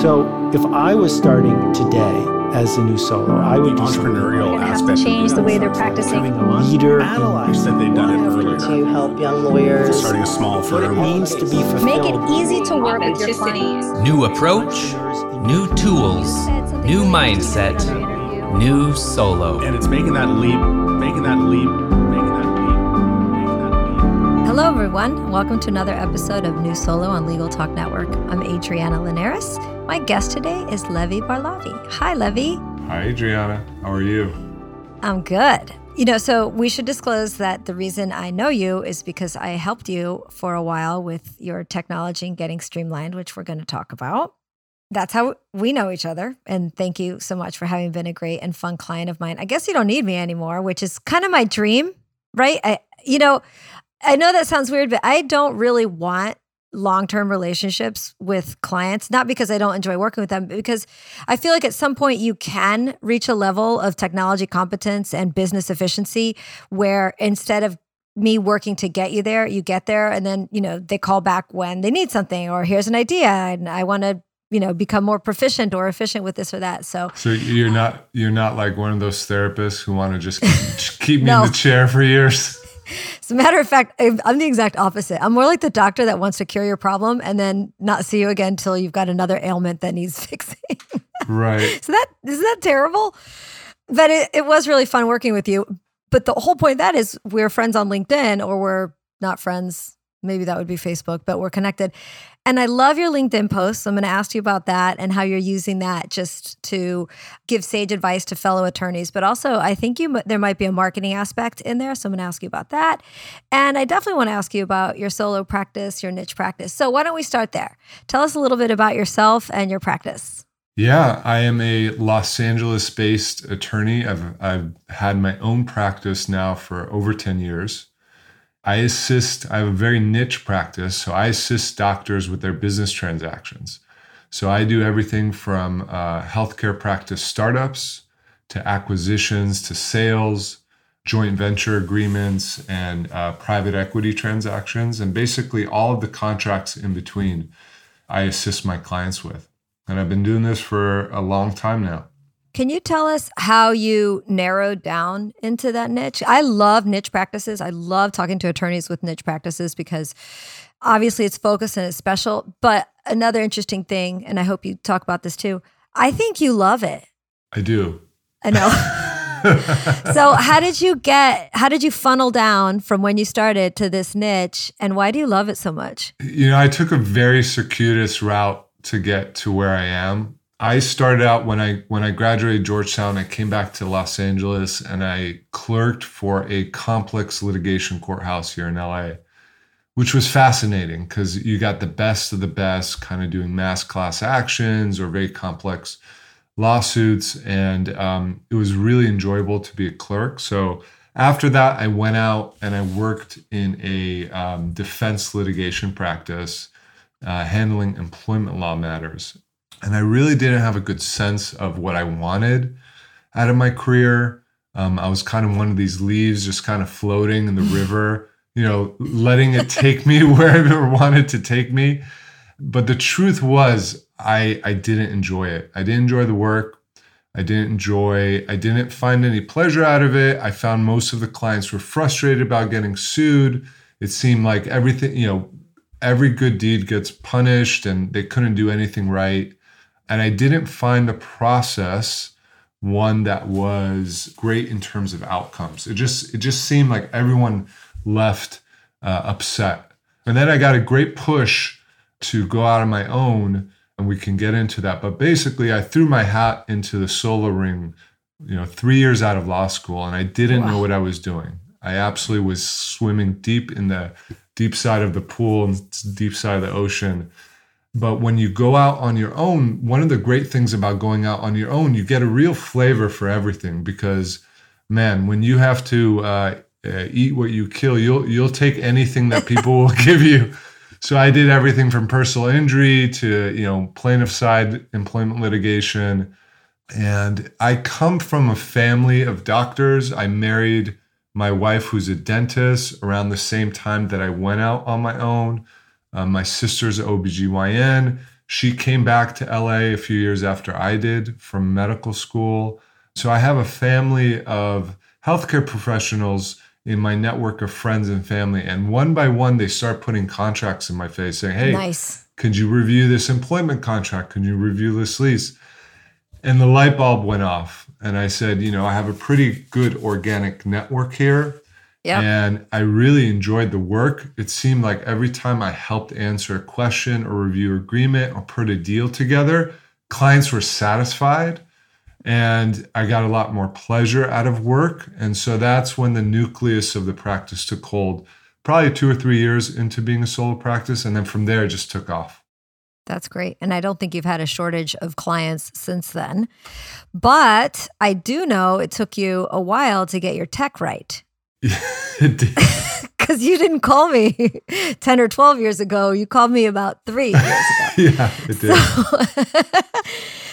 So if I was starting today as a new solo, I would the do something entrepreneurial like have to aspect. change the way they're practicing. having a leader. You said they'd done it earlier. to help young lawyers. Starting a small what it firm. means to be fulfilled. Make it easy to work with your clients. New approach, new tools, new mindset, new solo. And it's making that leap, making that leap, making that leap, making that leap. Hello, everyone. Welcome to another episode of New Solo on Legal Talk Network. I'm Adriana Linares. My guest today is Levi Barlavi. Hi, Levi. Hi, Adriana. How are you? I'm good. You know, so we should disclose that the reason I know you is because I helped you for a while with your technology and getting streamlined, which we're going to talk about. That's how we know each other. And thank you so much for having been a great and fun client of mine. I guess you don't need me anymore, which is kind of my dream, right? I, you know, I know that sounds weird, but I don't really want long term relationships with clients, not because I don't enjoy working with them, but because I feel like at some point you can reach a level of technology competence and business efficiency where instead of me working to get you there, you get there and then, you know, they call back when they need something or here's an idea and I want to, you know, become more proficient or efficient with this or that. So So you're not you're not like one of those therapists who want to just keep, keep me No. in the chair for years. As a matter of fact, I'm the exact opposite. I'm more like the doctor that wants to cure your problem and then not see you again until you've got another ailment that needs fixing. Right. so that isn't that terrible? But it, it was really fun working with you. But the whole point of that is we're friends on LinkedIn or we're not friends. Maybe that would be Facebook, but we're connected. And I love your LinkedIn posts. I'm going to ask you about that and how you're using that just to give sage advice to fellow attorneys. But also, I think you there might be a marketing aspect in there, so I'm going to ask you about that. And I definitely want to ask you about your solo practice, your niche practice. So why don't we start there? Tell us a little bit about yourself and your practice. Yeah, I am a Los Angeles based attorney. I've I've had my own practice now for over 10 years. I assist, I have a very niche practice. So I assist doctors with their business transactions. So I do everything from uh, healthcare practice startups to acquisitions to sales, joint venture agreements, and uh, private equity transactions. And basically all of the contracts in between, I assist my clients with. And I've been doing this for a long time now. Can you tell us how you narrowed down into that niche? I love niche practices. I love talking to attorneys with niche practices because obviously it's focused and it's special. But another interesting thing, and I hope you talk about this too, I think you love it. I do. I know. so how did you get how did you funnel down from when you started to this niche and why do you love it so much? You know, I took a very circuitous route to get to where I am. I started out when I when I graduated Georgetown, I came back to Los Angeles and I clerked for a complex litigation courthouse here in LA, which was fascinating because you got the best of the best kind of doing mass class actions or very complex lawsuits. And um, it was really enjoyable to be a clerk. So after that, I went out and I worked in a um, defense litigation practice uh, handling employment law matters. And I really didn't have a good sense of what I wanted out of my career. Um, I was kind of one of these leaves just kind of floating in the river, you know, letting it take me wherever it wanted to take me. But the truth was, I, I didn't enjoy it. I didn't enjoy the work. I didn't enjoy, I didn't find any pleasure out of it. I found most of the clients were frustrated about getting sued. It seemed like everything, you know, every good deed gets punished and they couldn't do anything right. And I didn't find the process one that was great in terms of outcomes. It just it just seemed like everyone left uh, upset. And then I got a great push to go out on my own, and we can get into that. But basically, I threw my hat into the solo ring, you know, three years out of law school, and I didn't know what I was doing. I absolutely was swimming deep in the deep side of the pool and deep side of the ocean. But when you go out on your own, one of the great things about going out on your own, you get a real flavor for everything because, man, when you have to uh, uh, eat what you kill, you'll you'll take anything that people will give you. So I did everything from personal injury to you know plaintiff side employment litigation, and I come from a family of doctors. I married my wife, who's a dentist, around the same time that I went out on my own. Um, my sister's OBGYN. She came back to LA a few years after I did from medical school. So I have a family of healthcare professionals in my network of friends and family. And one by one, they start putting contracts in my face saying, Hey, Nice. could you review this employment contract? Could you review this lease? And the light bulb went off. And I said, You know, I have a pretty good organic network here. Yep. And I really enjoyed the work. It seemed like every time I helped answer a question or review agreement or put a deal together, clients were satisfied and I got a lot more pleasure out of work. And so that's when the nucleus of the practice took hold, probably two or three years into being a solo practice. And then from there, it just took off. That's great. And I don't think you've had a shortage of clients since then. But I do know it took you a while to get your tech right. Because you didn't call me 10 or 12 years ago. You called me about three years ago. yeah, it did.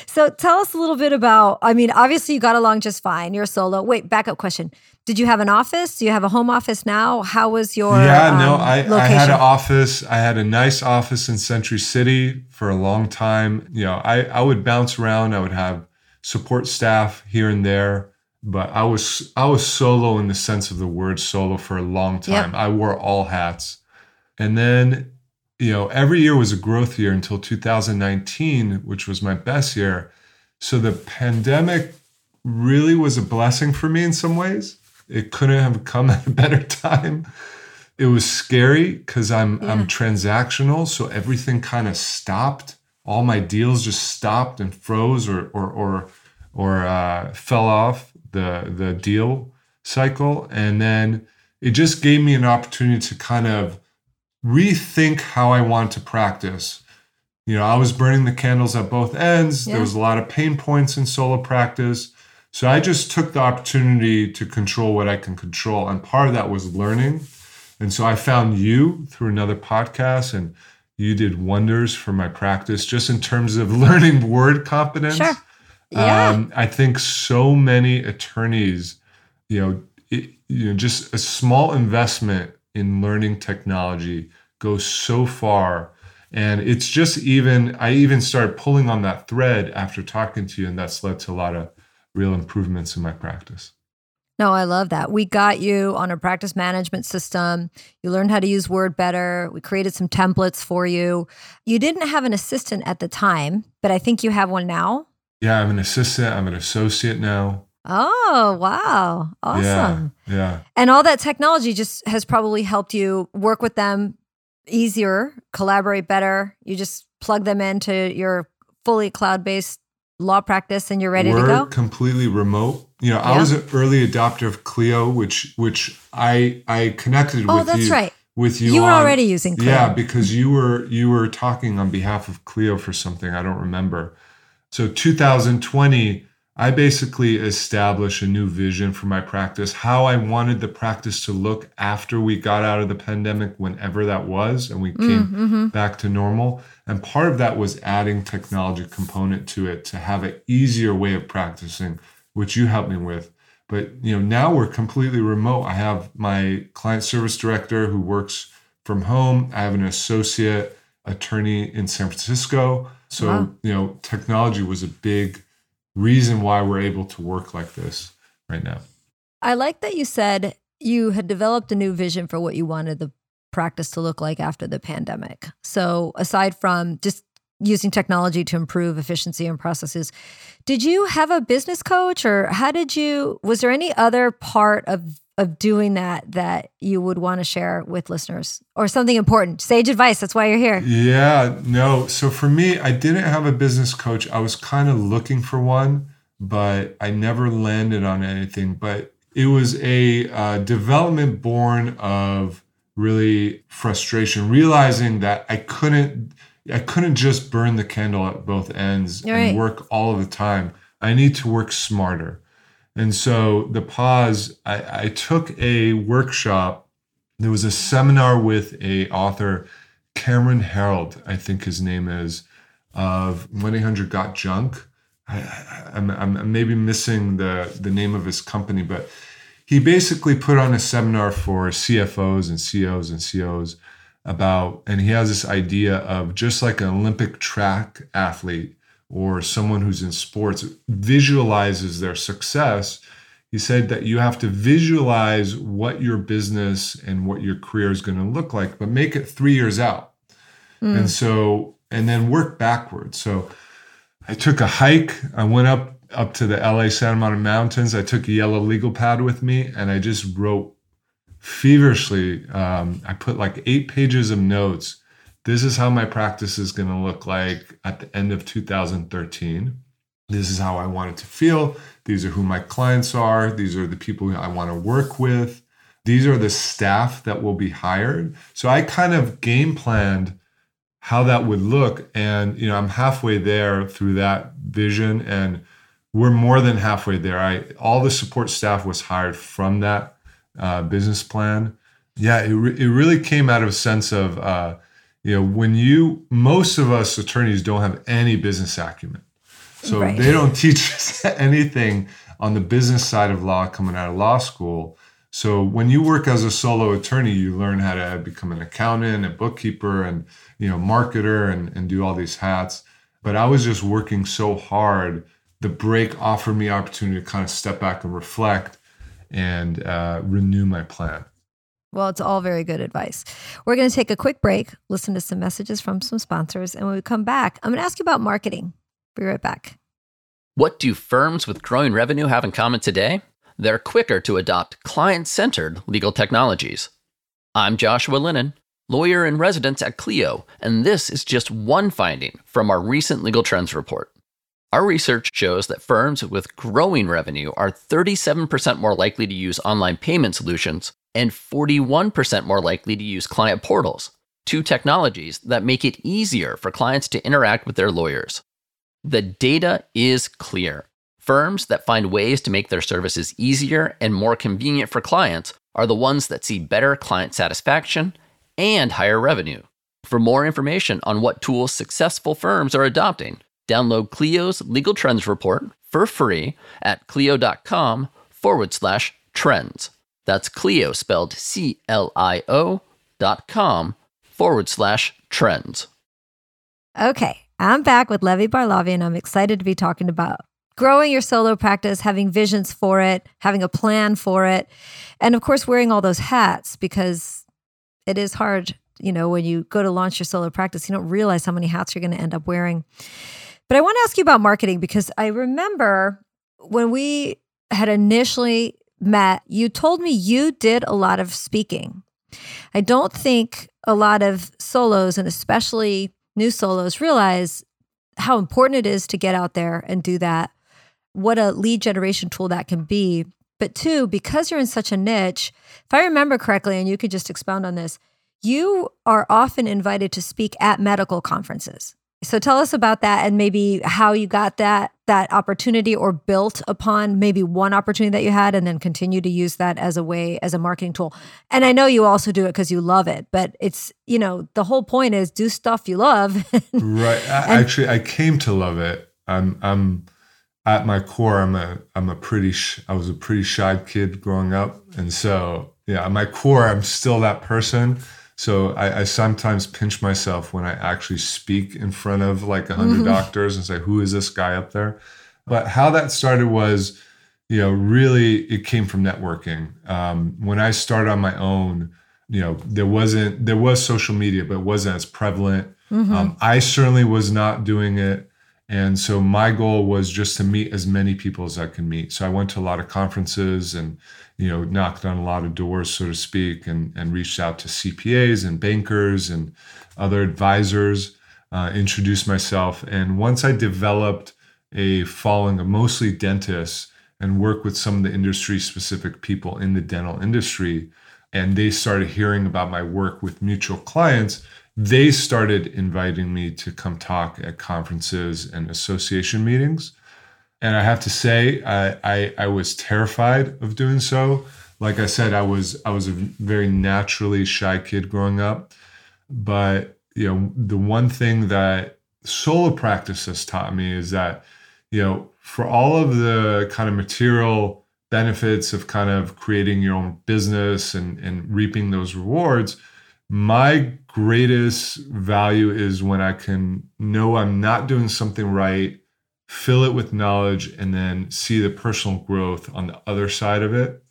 so tell us a little bit about, I mean, obviously you got along just fine. You're solo. Wait, backup question. Did you have an office? Do you have a home office now? How was your yeah, no, um, I, I had an office. I had a nice office in Century City for a long time. You know, I, I would bounce around. I would have support staff here and there, but I was I was solo in the sense of the word solo for a long time. Yep. I wore all hats. And then, you know, every year was a growth year until 2019, which was my best year. So the pandemic really was a blessing for me in some ways. It couldn't have come at a better time. It was scary because I'm Yeah. I'm transactional, so everything kind of stopped. All my deals just stopped and froze or or or or uh, fell off the the deal cycle, and then it just gave me an opportunity to kind of rethink how I want to practice. You know, I was burning the candles at both ends. Yeah. There was a lot of pain points in solo practice. So I just took the opportunity to control what I can control. And part of that was learning. And so I found you through another podcast, and you did wonders for my practice just in terms of learning word competence. Sure. Yeah. Um, I think so many attorneys, you know, it, you know, just a small investment in learning technology goes so far. And it's just even, I even started pulling on that thread after talking to you, and that's led to a lot of real improvements in my practice. No, I love that. We got you on a practice management system. You learned how to use Word better. We created some templates for you. You didn't have an assistant at the time, but I think you have one now. Yeah, I'm an assistant, I'm an associate now. Oh, wow. Awesome. Yeah. Yeah. And all that technology just has probably helped you work with them easier, collaborate better. You just plug them into your fully cloud based law practice and you're ready We're to go. completely remote. You know, I Yeah. was an early adopter of Clio, which which I I connected Oh, with that's you right. with you. You were on- already using Clio. Yeah, because you were you were talking on behalf of Clio for something I don't remember. So 2020, I basically established a new vision for my practice, how I wanted the practice to look after we got out of the pandemic, whenever that was, and we came Mm-hmm. back to normal. And part of that was adding technology component to it to have an easier way of practicing, which you helped me with. But you know, now we're completely remote. I have my client service director who works from home. I have an associate attorney in San Francisco. So, Wow. you know, technology was a big reason why we're able to work like this right now. I like that you said you had developed a new vision for what you wanted the practice to look like after the pandemic. So, aside from just using technology to improve efficiency and processes, did you have a business coach or how did you was there any other part of of doing that that you would want to share with listeners or something important? Sage advice, that's why you're here. Yeah, no. So for me, I didn't have a business coach. I was kind of looking for one, but I never landed on anything. But it was a uh, development born of really frustration, realizing that I couldn't, I couldn't just burn the candle at both ends Right. and work all of the time. I need to work smarter. And so the pause, I, I took a workshop. There was a seminar with a author, Cameron Herold, I think his name is, of 1-800 Got Junk. I, I, I'm, I'm maybe missing the, the name of his company, but he basically put on a seminar for CFOs and CEOs and COs about, and he has this idea of just like an Olympic track athlete or someone who's in sports visualizes their success. He said that you have to visualize what your business and what your career is going to look like, but make it three years out. Mm. And so, and then work backwards. So I took a hike. I went up up to the LA Santa Monica Mountains. I took a yellow legal pad with me and I just wrote feverishly. Um, I put like eight pages of notes. This is how my practice is going to look like at the end of 2013. This is how I want it to feel. These are who my clients are. These are the people I want to work with. These are the staff that will be hired. So I kind of game planned how that would look. And, you know, I'm halfway there through that vision. And we're more than halfway there. I all the support staff was hired from that uh, business plan. Yeah, it, re- it really came out of a sense of uh, you know when you most of us attorneys don't have any business acumen, so right. they don't teach us anything on the business side of law coming out of law school. So when you work as a solo attorney, you learn how to become an accountant, a bookkeeper, and you know marketer, and, and do all these hats. But I was just working so hard the break offered me opportunity to kind of step back and reflect and uh, renew my plan. Well, it's all very good advice. We're going to take a quick break, listen to some messages from some sponsors, and when we come back, I'm going to ask you about marketing. Be right back. What do firms with growing revenue have in common today? They're quicker to adopt client centered legal technologies. I'm Joshua Lennon, lawyer in residence at Clio, and this is just one finding from our recent Legal Trends report. Our research shows that firms with growing revenue are 37% more likely to use online payment solutions and 41% more likely to use client portals, two technologies that make it easier for clients to interact with their lawyers. The data is clear. Firms that find ways to make their services easier and more convenient for clients are the ones that see better client satisfaction and higher revenue. For more information on what tools successful firms are adopting, Download Clio's Legal Trends Report for free at clio.com forward slash trends. That's Clio spelled C L I O dot com forward slash trends. Okay, I'm back with Levi Barlavi, and I'm excited to be talking about growing your solo practice, having visions for it, having a plan for it, and of course, wearing all those hats because it is hard. You know, when you go to launch your solo practice, you don't realize how many hats you're going to end up wearing. But I want to ask you about marketing because I remember when we had initially met, you told me you did a lot of speaking. I don't think a lot of solos and especially new solos realize how important it is to get out there and do that. What a lead generation tool that can be. But two, because you're in such a niche, if I remember correctly, and you could just expound on this, you are often invited to speak at medical conferences. So tell us about that and maybe how you got that that opportunity or built upon maybe one opportunity that you had and then continue to use that as a way as a marketing tool. And I know you also do it cuz you love it, but it's, you know, the whole point is do stuff you love. right. I, actually I came to love it. I'm I'm at my core I'm a I'm a pretty sh- I was a pretty shy kid growing up and so yeah, at my core I'm still that person so I, I, sometimes pinch myself when I actually speak in front of like a 100 mm-hmm. doctors and say, "Who is this guy up there?" But how that started was, you know, really it came from networking. Um, when I started on my own, you know, there wasn't there was social media, but it wasn't as prevalent. Mm-hmm. Um, I certainly was not doing it. And so my goal was just to meet as many people as I can meet. So I went to a lot of conferences and you know, knocked on a lot of doors, so to speak, and, and reached out to CPAs and bankers and other advisors, uh, introduced myself. And once I developed a following of mostly dentists and worked with some of the industry specific people in the dental industry, and they started hearing about my work with mutual clients, they started inviting me to come talk at conferences and association meetings. And I have to say, I, I, I was terrified of doing so. Like I said, I was I was a very naturally shy kid growing up. But you know, the one thing that solo practice has taught me is that, you know, for all of the kind of material benefits of kind of creating your own business and, and reaping those rewards, my greatest value is when I can know I'm not doing something right, fill it with knowledge, and then see the personal growth on the other side of it.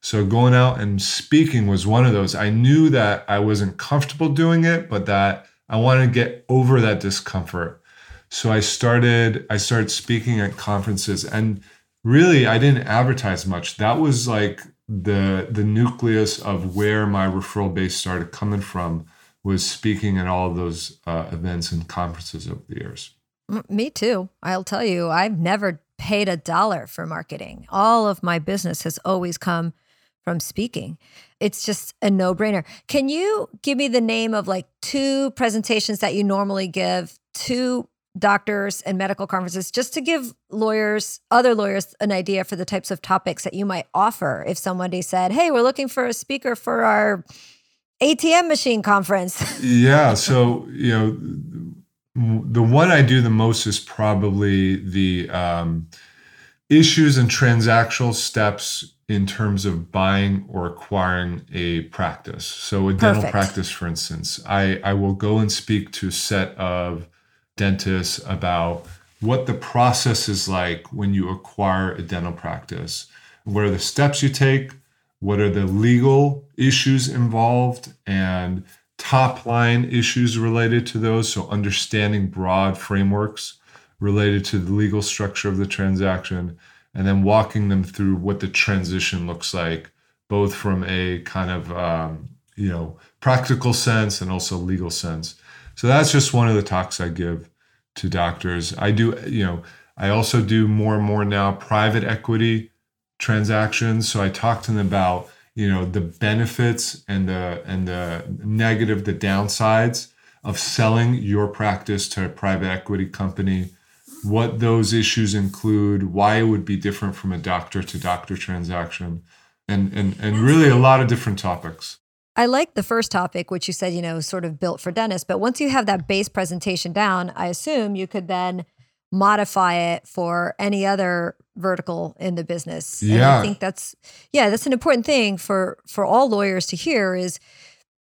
So going out and speaking was one of those. I knew that I wasn't comfortable doing it, but that I wanted to get over that discomfort. So I started I started speaking at conferences and really I didn't advertise much. That was like the the nucleus of where my referral base started coming from was speaking at all of those uh, events and conferences over the years. Me too. I'll tell you, I've never paid a dollar for marketing. All of my business has always come from speaking. It's just a no brainer. Can you give me the name of like two presentations that you normally give, to doctors and medical conferences, just to give lawyers, other lawyers, an idea for the types of topics that you might offer if somebody said, Hey, we're looking for a speaker for our ATM machine conference? yeah. So, you know, the one I do the most is probably the um, issues and transactional steps in terms of buying or acquiring a practice. So, a dental Perfect. practice, for instance, I, I will go and speak to a set of dentists about what the process is like when you acquire a dental practice. What are the steps you take? What are the legal issues involved and top line issues related to those? So, understanding broad frameworks related to the legal structure of the transaction and then walking them through what the transition looks like, both from a kind of um, you know practical sense and also legal sense. So that's just one of the talks I give to doctors. I do you know I also do more and more now private equity transactions. So I talk to them about you know the benefits and the and the negative, the downsides of selling your practice to a private equity company what those issues include, why it would be different from a doctor to doctor transaction, and and and really a lot of different topics. I like the first topic, which you said, you know, sort of built for dentists. But once you have that base presentation down, I assume you could then modify it for any other vertical in the business. And Yeah. I think that's yeah, that's an important thing for for all lawyers to hear is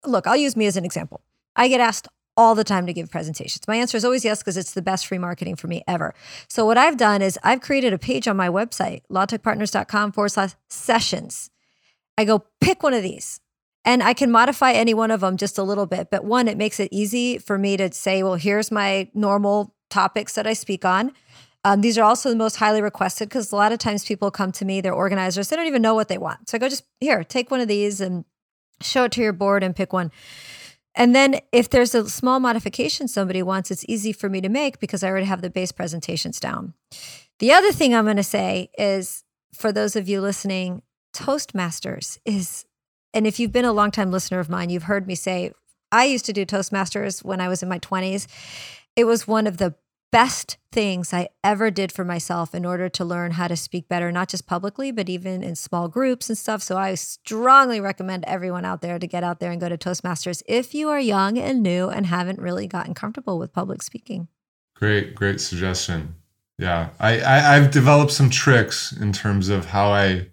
look, I'll use me as an example. I get asked all the time to give presentations. My answer is always yes, because it's the best free marketing for me ever. So what I've done is I've created a page on my website, lawtechpartners.com forward slash sessions. I go pick one of these. And I can modify any one of them just a little bit. But one, it makes it easy for me to say, well, here's my normal topics that I speak on. Um, these are also the most highly requested because a lot of times people come to me, they're organizers, they don't even know what they want. So I go, just here, take one of these and show it to your board and pick one. And then if there's a small modification somebody wants, it's easy for me to make because I already have the base presentations down. The other thing I'm going to say is for those of you listening, Toastmasters is, and if you've been a longtime listener of mine, you've heard me say, I used to do Toastmasters when I was in my 20s. It was one of the best things I ever did for myself in order to learn how to speak better, not just publicly, but even in small groups and stuff. So I strongly recommend everyone out there to get out there and go to Toastmasters if you are young and new and haven't really gotten comfortable with public speaking. Great, great suggestion. Yeah, I, I I've developed some tricks in terms of how I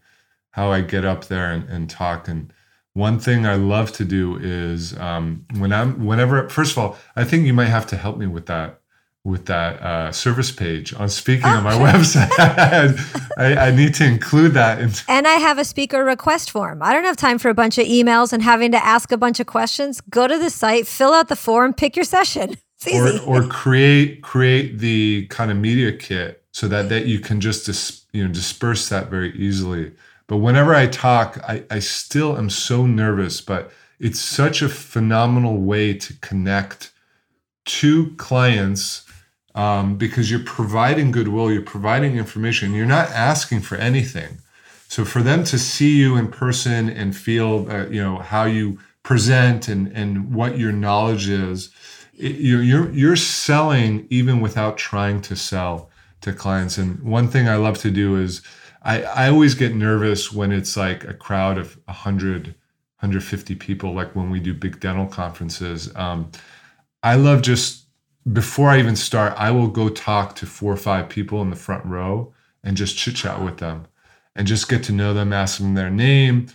how I get up there and, and talk. And one thing I love to do is um, when I'm whenever first of all, I think you might have to help me with that with that uh, service page on speaking on my website. I, I need to include that in And I have a speaker request form. I don't have time for a bunch of emails and having to ask a bunch of questions. Go to the site, fill out the form, pick your session. Or, or create create the kind of media kit so that that you can just dis, you know disperse that very easily but whenever i talk I, I still am so nervous but it's such a phenomenal way to connect to clients um, because you're providing goodwill you're providing information. You're not asking for anything. So for them to see you in person and feel uh, you know how you present and and what your knowledge is it, you're, you're you're selling even without trying to sell to clients. And one thing i love to do is i i always get nervous when it's like a crowd of 100 150 people like when we do big dental conferences. Um, i love just before i even start i will go talk to four or five people in the front row and just chit chat with them and just get to know them ask them their name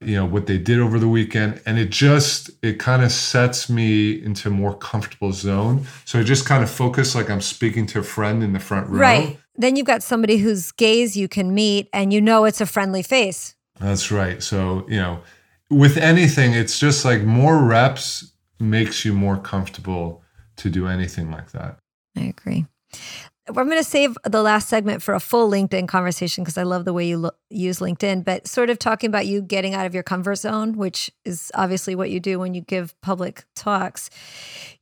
you know what they did over the weekend and it just it kind of sets me into a more comfortable zone so i just kind of focus like i'm speaking to a friend in the front row Right. Then you've got somebody whose gaze you can meet and you know it's a friendly face. that's right so you know with anything it's just like more reps makes you more comfortable to do anything like that I agree. I'm going to save the last segment for a full LinkedIn conversation because I love the way you lo- use LinkedIn, but sort of talking about you getting out of your comfort zone, which is obviously what you do when you give public talks.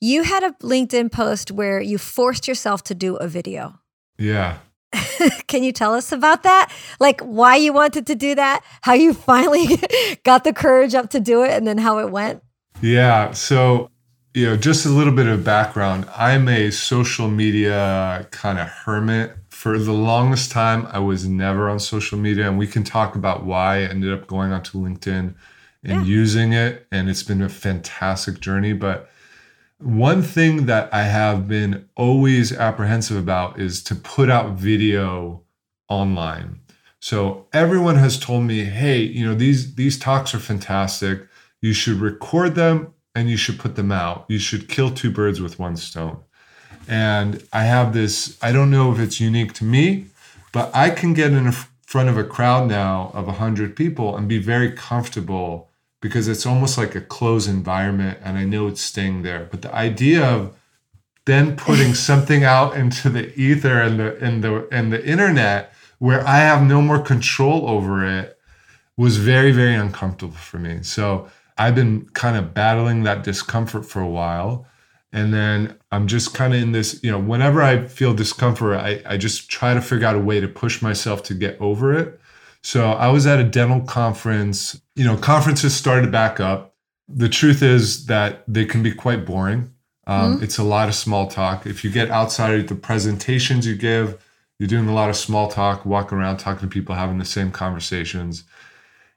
You had a LinkedIn post where you forced yourself to do a video. yeah Can you tell us about that? Like why you wanted to do that, how you finally got the courage up to do it, and then how it went? Yeah. So, you know, just a little bit of background. I'm a social media kind of hermit. For the longest time, I was never on social media, and we can talk about why I ended up going onto LinkedIn and Yeah. using it. And it's been a fantastic journey. But one thing that I have been always apprehensive about is to put out video online. So everyone has told me, "Hey, you know, these these talks are fantastic. You should record them and you should put them out. You should kill two birds with one stone." And I have this, I don't know if it's unique to me, but I can get in front of a crowd now of 100 people and be very comfortable because it's almost like a closed environment and I know it's staying there. But the idea of then putting something out into the ether and the and the and the internet where I have no more control over it was very very uncomfortable for me. So I've been kind of battling that discomfort for a while. And then I'm just kind of in this, you know, whenever I feel discomfort, I, I just try to figure out a way to push myself to get over it. So I was at a dental conference. You know, conferences started back up. The truth is that they can be quite boring. Um, It's a lot of small talk. If you get outside of the presentations you give, you're doing a lot of small talk, walking around, talking to people, having the same conversations.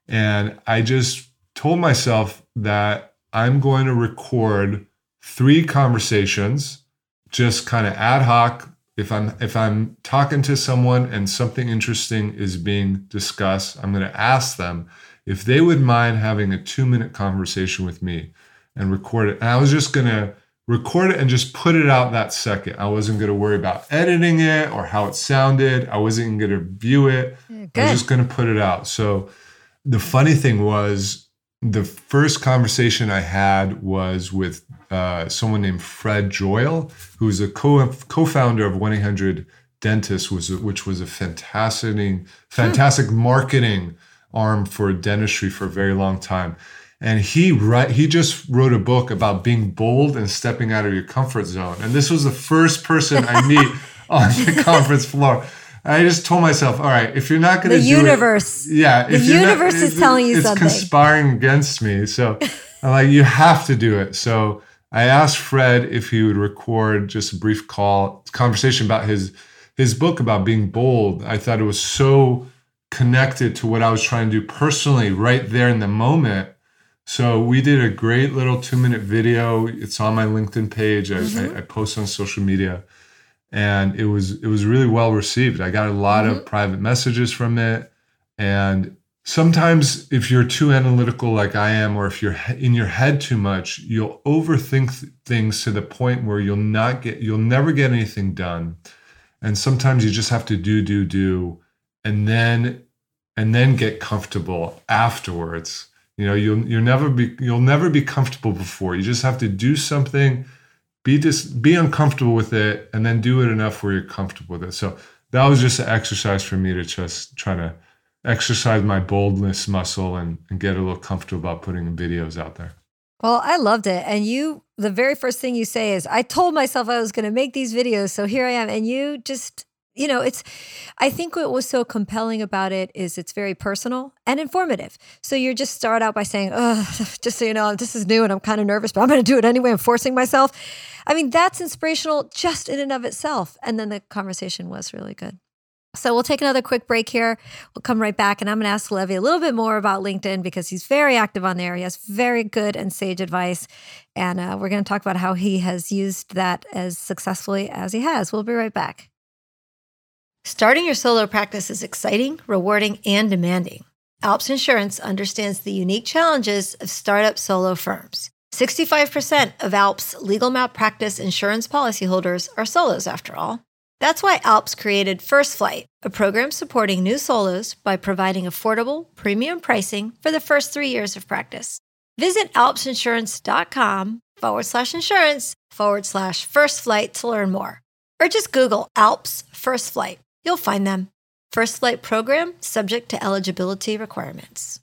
And I just told myself that I'm going to record three conversations, just kind of ad hoc. If I'm if I'm talking to someone and something interesting is being discussed, I'm going to ask them if they would mind having a two minute conversation with me and record it. And I was just going to record it and just put it out that second. I wasn't going to worry about editing it or how it sounded. I wasn't going to view it. I was just going to put it out. So the funny thing was the first conversation I had was with uh, someone named Fred Joyal, who's a co co-founder of 1-800 Dentist, was which was a fantastic, fantastic marketing arm for dentistry for a very long time. And he write, he just wrote a book about being bold and stepping out of your comfort zone. And this was the first person I meet on the conference floor. I just told myself, all right, if you're not going The to do it- universe. yeah, The if you're not- universe is it's- telling you it's something. conspiring against me. So I'm like, you have to do it. So I asked Fred if he would record just a brief call conversation about his his book about being bold. I thought it was so connected to what I was trying to do personally right there in the moment. So we did a great little two minute video. It's on my LinkedIn page. I, Mm-hmm. I, I post on social media, and it was it was really well received. I got a lot Mm-hmm. of private messages from it, and sometimes if you're too analytical like I am, or if you're in your head too much, you'll overthink th- things to the point where you'll not get you'll never get anything done. And sometimes you just have to do do do, and then and then get comfortable afterwards. You know, you'll you'll never be you'll never be comfortable before. You just have to do something, be just be uncomfortable with it, and then do it enough where you're comfortable with it. So that was just an exercise for me to just try to exercise my boldness muscle and, and get a little comfortable about putting videos out there. Well, I loved it. And you, the very first thing you say is, I told myself I was going to make these videos. So here I am. And you just, you know, it's, I think what was so compelling about it is it's very personal and informative. So you just start out by saying, oh, just so you know, this is new and I'm kind of nervous, but I'm going to do it anyway. I'm forcing myself. I mean, that's inspirational just in and of itself. And then the conversation was really good. So we'll take another quick break here. We'll come right back, and I'm going to ask Levi a little bit more about LinkedIn because he's very active on there. He has very good and sage advice, and uh, we're going to talk about how he has used that as successfully as he has. We'll be right back. Starting your solo practice is exciting, rewarding, and demanding. Alps Insurance understands the unique challenges of startup solo firms. 65% of Alps legal malpractice insurance policyholders are solos, after all. That's why Alps created First Flight, a program supporting new solos by providing affordable, premium pricing for the first three years of practice. Visit alpsinsurance.com forward slash insurance forward slash first flight to learn more. Or just Google Alps First Flight. You'll find them. First Flight program subject to eligibility requirements.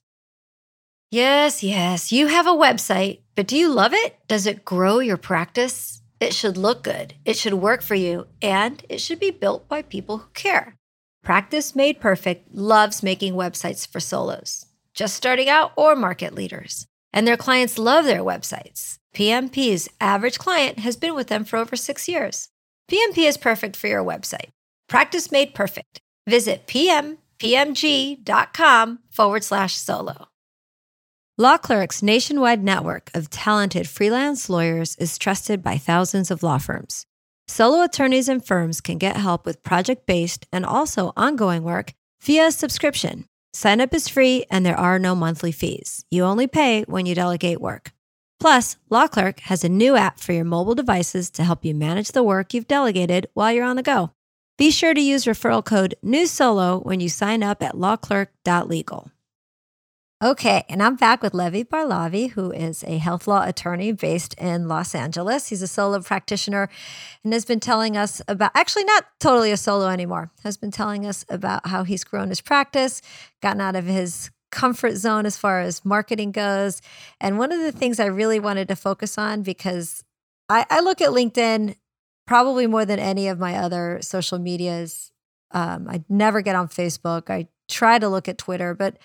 Yes, yes, you have a website, but do you love it? Does it grow your practice? It should look good, it should work for you, and it should be built by people who care. Practice Made Perfect loves making websites for solos, just starting out or market leaders. And their clients love their websites. PMP's average client has been with them for over six years. PMP is perfect for your website. Practice Made Perfect. Visit pmpmg.com forward slash solo. Law Clerk's nationwide network of talented freelance lawyers is trusted by thousands of law firms. Solo attorneys and firms can get help with project based and also ongoing work via subscription. Sign up is free and there are no monthly fees. You only pay when you delegate work. Plus, Law Clerk has a new app for your mobile devices to help you manage the work you've delegated while you're on the go. Be sure to use referral code NEWSOLO when you sign up at lawclerk.legal. Okay, and I'm back with Levi Barlavi, who is a health law attorney based in Los Angeles. He's a solo practitioner and has been telling us about, actually, not totally a solo anymore, has been telling us about how he's grown his practice, gotten out of his comfort zone as far as marketing goes. And one of the things I really wanted to focus on because I, I look at LinkedIn probably more than any of my other social medias. Um, I never get on Facebook. I try to look at Twitter, but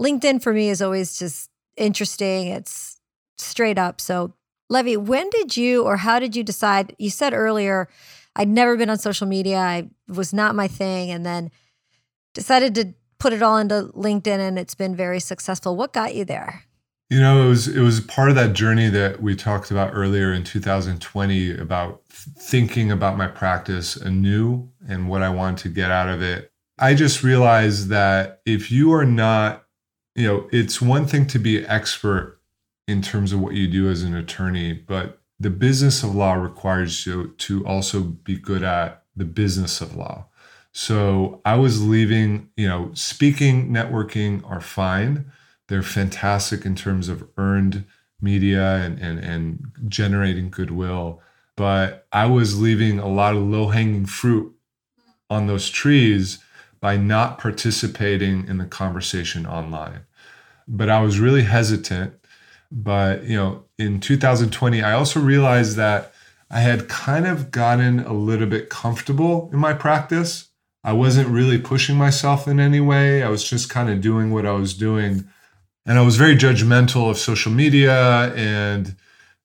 LinkedIn for me is always just interesting. It's straight up. So, Levi, when did you or how did you decide? You said earlier, I'd never been on social media, I was not my thing, and then decided to put it all into LinkedIn and it's been very successful. What got you there? You know, it was it was part of that journey that we talked about earlier in 2020 about thinking about my practice anew and what I want to get out of it. I just realized that if you are not you know, it's one thing to be expert in terms of what you do as an attorney, but the business of law requires you to also be good at the business of law. So I was leaving, you know, speaking, networking are fine. They're fantastic in terms of earned media and, and, and generating goodwill. But I was leaving a lot of low hanging fruit on those trees by not participating in the conversation online but I was really hesitant. But, you know, in 2020, I also realized that I had kind of gotten a little bit comfortable in my practice. I wasn't really pushing myself in any way. I was just kind of doing what I was doing. And I was very judgmental of social media. And,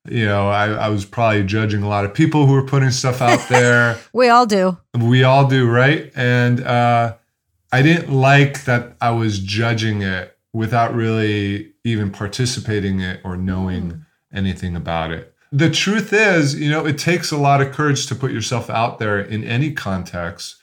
you know, I, I was probably judging a lot of people who were putting stuff out there. we all do. We all do, right? And uh, I didn't like that I was judging it without really even participating in it or knowing mm. anything about it. The truth is, you know, it takes a lot of courage to put yourself out there in any context.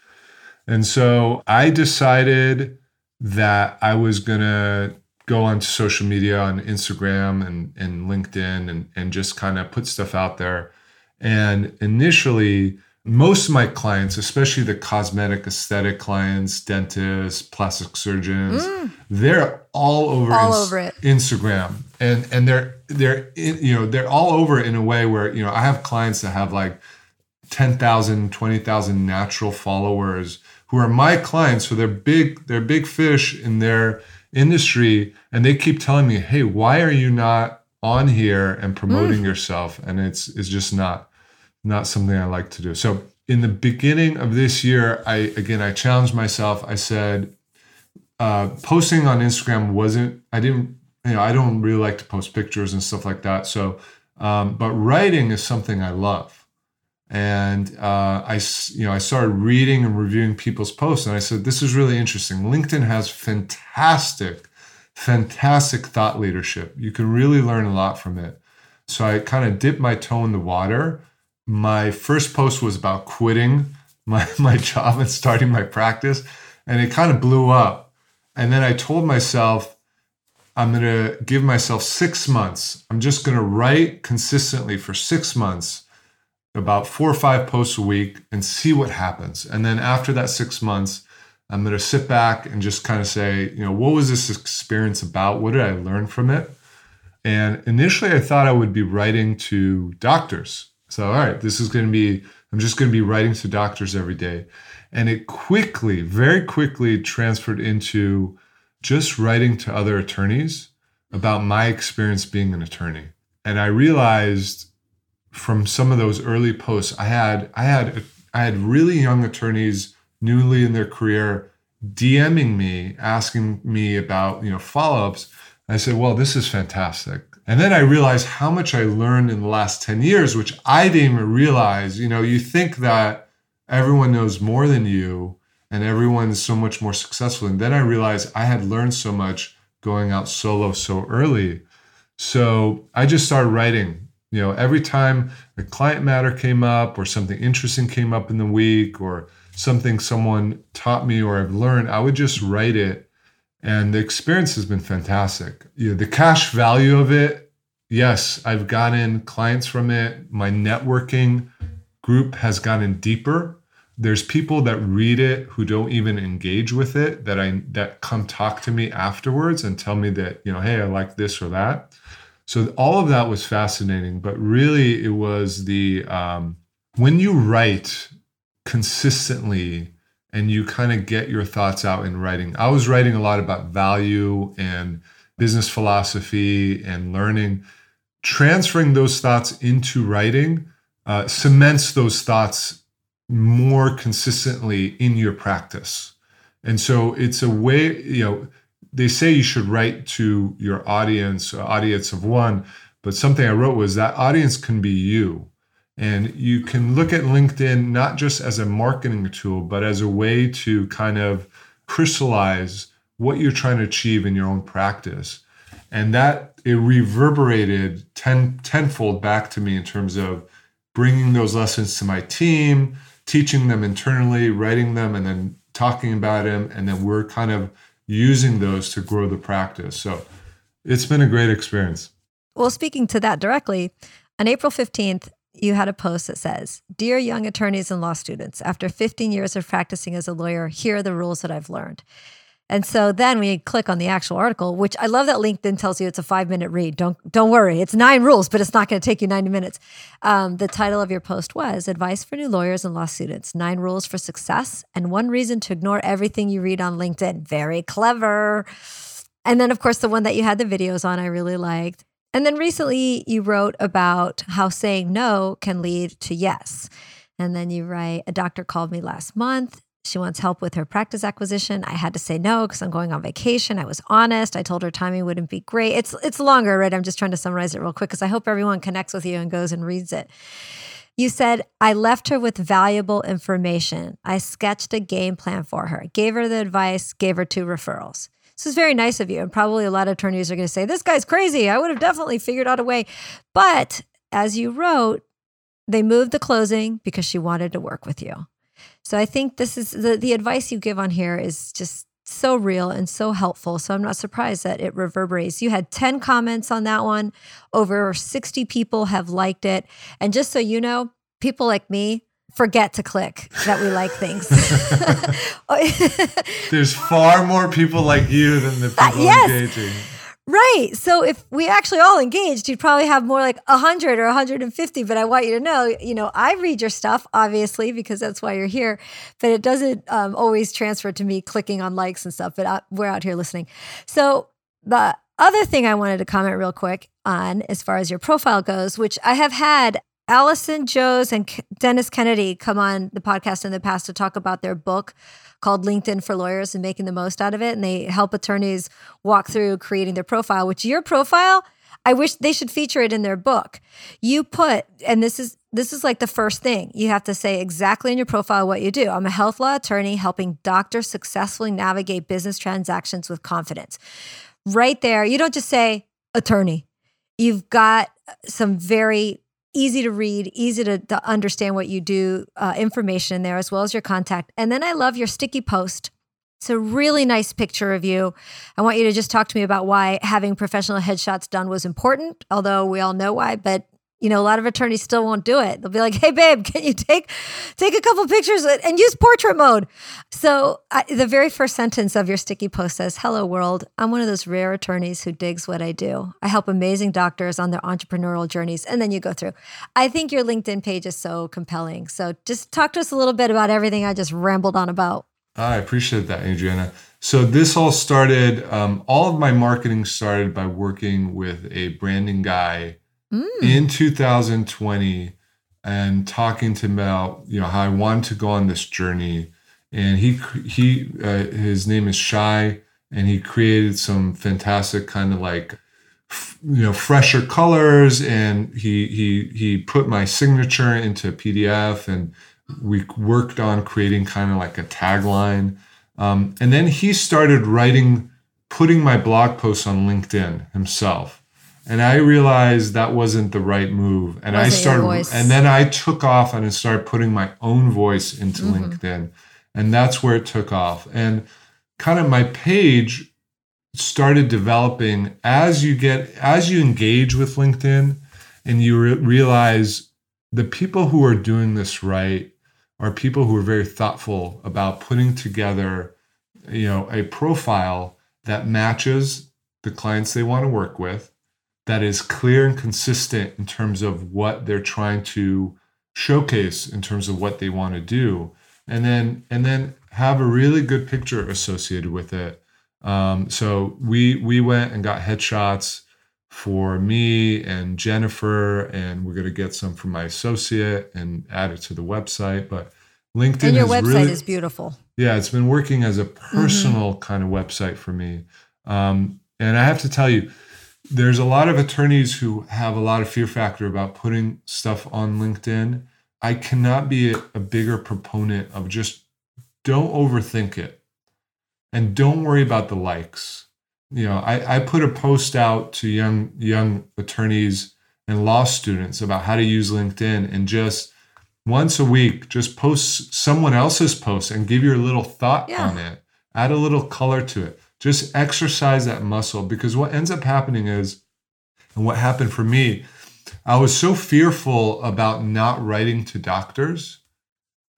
And so I decided that I was going to go onto social media on Instagram and, and LinkedIn and, and just kind of put stuff out there. And initially, most of my clients, especially the cosmetic aesthetic clients, dentists, plastic surgeons, mm. they're all over all ins- over it. Instagram, and and they're they're in, you know they're all over it in a way where you know I have clients that have like 10,000, 20,000 natural followers who are my clients, so they're big they're big fish in their industry, and they keep telling me, hey, why are you not on here and promoting mm. yourself? And it's it's just not not something I like to do. So in the beginning of this year, I again I challenged myself. I said uh, posting on Instagram wasn't. I didn't. You know, I don't really like to post pictures and stuff like that. So, um, but writing is something I love, and uh, I you know I started reading and reviewing people's posts, and I said this is really interesting. LinkedIn has fantastic, fantastic thought leadership. You can really learn a lot from it. So I kind of dipped my toe in the water my first post was about quitting my, my job and starting my practice, and it kind of blew up. And then I told myself, I'm going to give myself six months. I'm just going to write consistently for six months, about four or five posts a week, and see what happens. And then after that six months, I'm going to sit back and just kind of say, you know, what was this experience about? What did I learn from it? And initially, I thought I would be writing to doctors. So, all right, this is going to be, I'm just going to be writing to doctors every day. And it quickly, very quickly transferred into just writing to other attorneys about my experience being an attorney. And I realized from some of those early posts, I had, I had, I had really young attorneys newly in their career DMing me, asking me about, you know, follow-ups. I said, well, this is fantastic. And then I realized how much I learned in the last 10 years, which I didn't even realize. You know, you think that everyone knows more than you and everyone's so much more successful. And then I realized I had learned so much going out solo so early. So I just started writing. You know, every time a client matter came up or something interesting came up in the week or something someone taught me or I've learned, I would just write it. And the experience has been fantastic. You know, the cash value of it, yes, I've gotten clients from it. My networking group has gotten deeper. There's people that read it who don't even engage with it that I that come talk to me afterwards and tell me that, you know, hey, I like this or that. So all of that was fascinating, but really it was the um, when you write consistently and you kind of get your thoughts out in writing. I was writing a lot about value and business philosophy and learning. Transferring those thoughts into writing uh, cements those thoughts more consistently in your practice. And so it's a way, you know, they say you should write to your audience, uh, audience of one, but something I wrote was that audience can be you. And you can look at LinkedIn not just as a marketing tool, but as a way to kind of crystallize what you're trying to achieve in your own practice. And that it reverberated ten, tenfold back to me in terms of bringing those lessons to my team, teaching them internally, writing them, and then talking about them. And then we're kind of using those to grow the practice. So it's been a great experience. Well, speaking to that directly, on April 15th, you had a post that says, Dear young attorneys and law students, after 15 years of practicing as a lawyer, here are the rules that I've learned. And so then we click on the actual article, which I love that LinkedIn tells you it's a five minute read. Don't don't worry, it's nine rules, but it's not going to take you ninety minutes. Um, the title of your post was "Advice for New Lawyers and Law Students: Nine Rules for Success and One Reason to Ignore Everything You Read on LinkedIn." Very clever. And then, of course, the one that you had the videos on, I really liked. And then recently you wrote about how saying no can lead to yes. And then you write, a doctor called me last month. She wants help with her practice acquisition. I had to say no because I'm going on vacation. I was honest. I told her timing wouldn't be great. It's it's longer, right? I'm just trying to summarize it real quick because I hope everyone connects with you and goes and reads it. You said, I left her with valuable information. I sketched a game plan for her, gave her the advice, gave her two referrals. This is very nice of you. And probably a lot of attorneys are going to say, This guy's crazy. I would have definitely figured out a way. But as you wrote, they moved the closing because she wanted to work with you. So I think this is the, the advice you give on here is just so real and so helpful. So I'm not surprised that it reverberates. You had 10 comments on that one. Over 60 people have liked it. And just so you know, people like me, forget to click that we like things. There's far more people like you than the uh, people yes. engaging. Right. So if we actually all engaged, you'd probably have more like 100 or 150. But I want you to know, you know, I read your stuff, obviously, because that's why you're here. But it doesn't um, always transfer to me clicking on likes and stuff. But I, we're out here listening. So the other thing I wanted to comment real quick on, as far as your profile goes, which I have had Allison Shields and Dennis Kennedy come on the podcast in the past to talk about their book called LinkedIn for Lawyers and making the most out of it. And they help attorneys walk through creating their profile, which your profile, I wish they should feature it in their book. You put, and this is this is like the first thing you have to say exactly in your profile what you do. I'm a health law attorney helping doctors successfully navigate business transactions with confidence. Right there, you don't just say attorney. You've got some very easy to read, easy to, to understand what you do, uh, information in there as well as your contact. And then I love your sticky post It's a really nice picture of you. I want you to just talk to me about why having professional headshots done was important, although we all know why, but you know, a lot of attorneys still won't do it. They'll be like, "Hey, babe, can you take take a couple pictures and use portrait mode?" So, I, the very first sentence of your sticky post says, "Hello, world. I'm one of those rare attorneys who digs what I do. I help amazing doctors on their entrepreneurial journeys." And then you go through. I think your LinkedIn page is so compelling. So, just talk to us a little bit about everything I just rambled on about. I appreciate that, Adriana. So this all started. Um, all of my marketing started by working with a branding guy mm. in 2020 and talking to about you know how I wanted to go on this journey. And he he uh, his name is Shy, and he created some fantastic kind of like you know fresher colors, and he he he put my signature into a PDF, and we worked on creating kind of like a tagline. Um, and then he started writing, putting my blog posts on LinkedIn himself and I realized that wasn't the right move. And I started, and then I took off and I started putting my own voice into mm-hmm. LinkedIn, and that's where it took off. And kind of my page started developing as you get as you engage with LinkedIn, and you re- realize the people who are doing this right are people who are very thoughtful about putting together, you know, a profile that matches the clients they want to work with that is clear and consistent in terms of what they're trying to showcase in terms of what they want to do and then and then have a really good picture associated with it um, so we we went and got headshots for me and jennifer and we're going to get some from my associate and add it to the website but linkedin and your website really, is beautiful yeah it's been working as a mm-hmm. personal mm-hmm. kind of website for me um, and i have to tell you there's a lot of attorneys who have a lot of fear factor about putting stuff on LinkedIn. I cannot be a, a, bigger proponent of just don't overthink it and don't worry about the likes. You know, I, I put a post out to young young attorneys and law students about how to use LinkedIn and just once a week, just post someone else's post and give your little thought yeah. on it. Add a little color to it just exercise that muscle because what ends up happening is, and what happened for me, I was so fearful about not writing to doctors.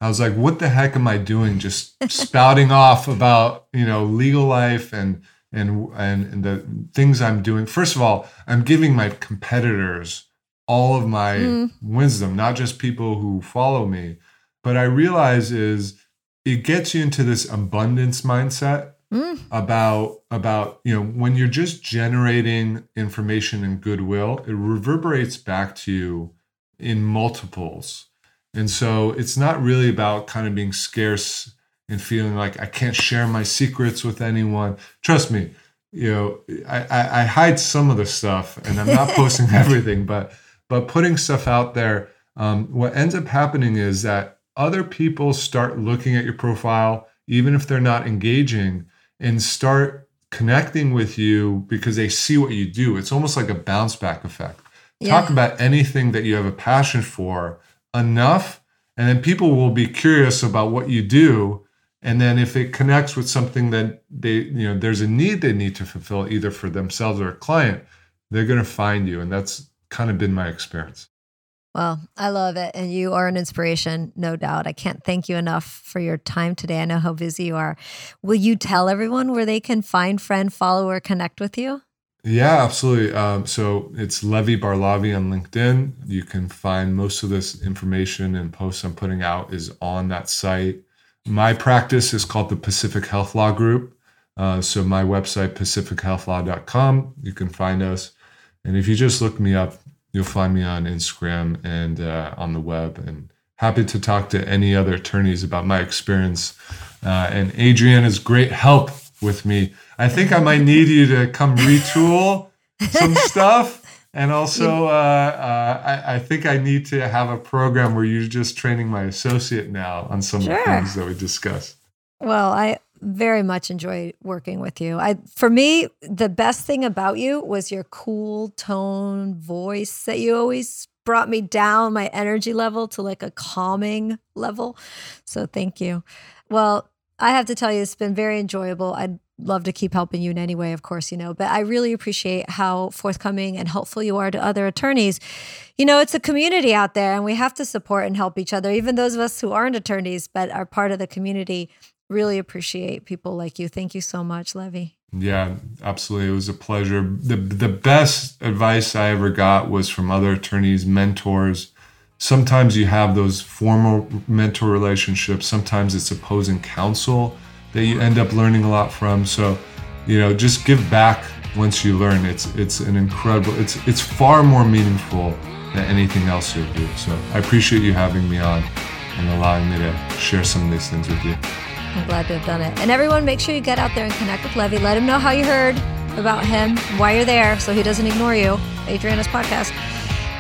I was like, what the heck am I doing? Just spouting off about, you know, legal life and and and, and the things I'm doing. First of all, I'm giving my competitors all of my mm. wisdom, not just people who follow me. But I realize is it gets you into this abundance mindset mm. about about you know when you're just generating information and goodwill it reverberates back to you in multiples. And so it's not really about kind of being scarce and feeling like i can't share my secrets with anyone. Trust me you know i i, I hide some of the stuff and i'm not posting everything but but putting stuff out there. Um, what ends up happening is that other people start looking at your profile even if they're not engaging and start connecting with you because they see what you do. It's almost like a bounce back effect. Yeah. Talk about anything that you have a passion for enough, and then people will be curious about what you do. And then if it connects with something that they, you know, there's a need they need to fulfill either for themselves or a client, they're going to find you. And that's kind of been my experience. Well, I love it. And you are an inspiration, no doubt. I can't thank you enough for your time today. I know how busy you are. Will you tell everyone where they can find, friend, follow, or connect with you? Yeah, absolutely. Um, so it's Levi Barlavi on LinkedIn. You can find most of this information and posts I'm putting out is on that site. My practice is called the Pacific Health Law Group. Uh, so my website, pacifichealthlaw.com, you can find us. And if you just look me up, You'll find me on Instagram and uh, on the web. And happy to talk to any other attorneys about my experience. Uh, and Adriana's great help with me. I think I might need you to come retool some stuff. And also, uh, uh, I, I, think I need to have a program where you're just training my associate now on some sure. of the things that we discuss. Well, I very much enjoy working with you. I for me, the best thing about you was your cool tone voice that you always brought me down my energy level to like a calming level. So thank you. Well, I have to tell you, it's been very enjoyable. I'd love to keep helping you in any way, of course, you know, but I really appreciate how forthcoming and helpful you are to other attorneys. You know, it's a community out there and we have to support and help each other, even those of us who aren't attorneys but are part of the community. Really appreciate people like you. Thank you so much, Levi. Yeah, absolutely. It was a pleasure. The the best advice I ever got was from other attorneys, mentors. Sometimes you have those formal mentor relationships, sometimes it's opposing counsel that you end up learning a lot from. So, you know, just give back once you learn. It's it's an incredible it's it's far more meaningful than anything else you'll do. So I appreciate you having me on and allowing me to share some of these things with you. I'm glad to have done it. And everyone, make sure you get out there and connect with Levi. Let him know how you heard about him, why you're there, so he doesn't ignore you. Adriana's podcast.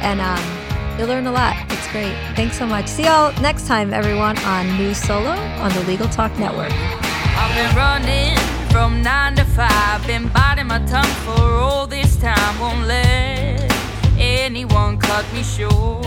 And um, you'll learn a lot. It's great. Thanks so much. See y'all next time, everyone, on New Solo on the Legal Talk Network. I've been running from nine to five, been biting my tongue for all this time. Won't let anyone cut me short.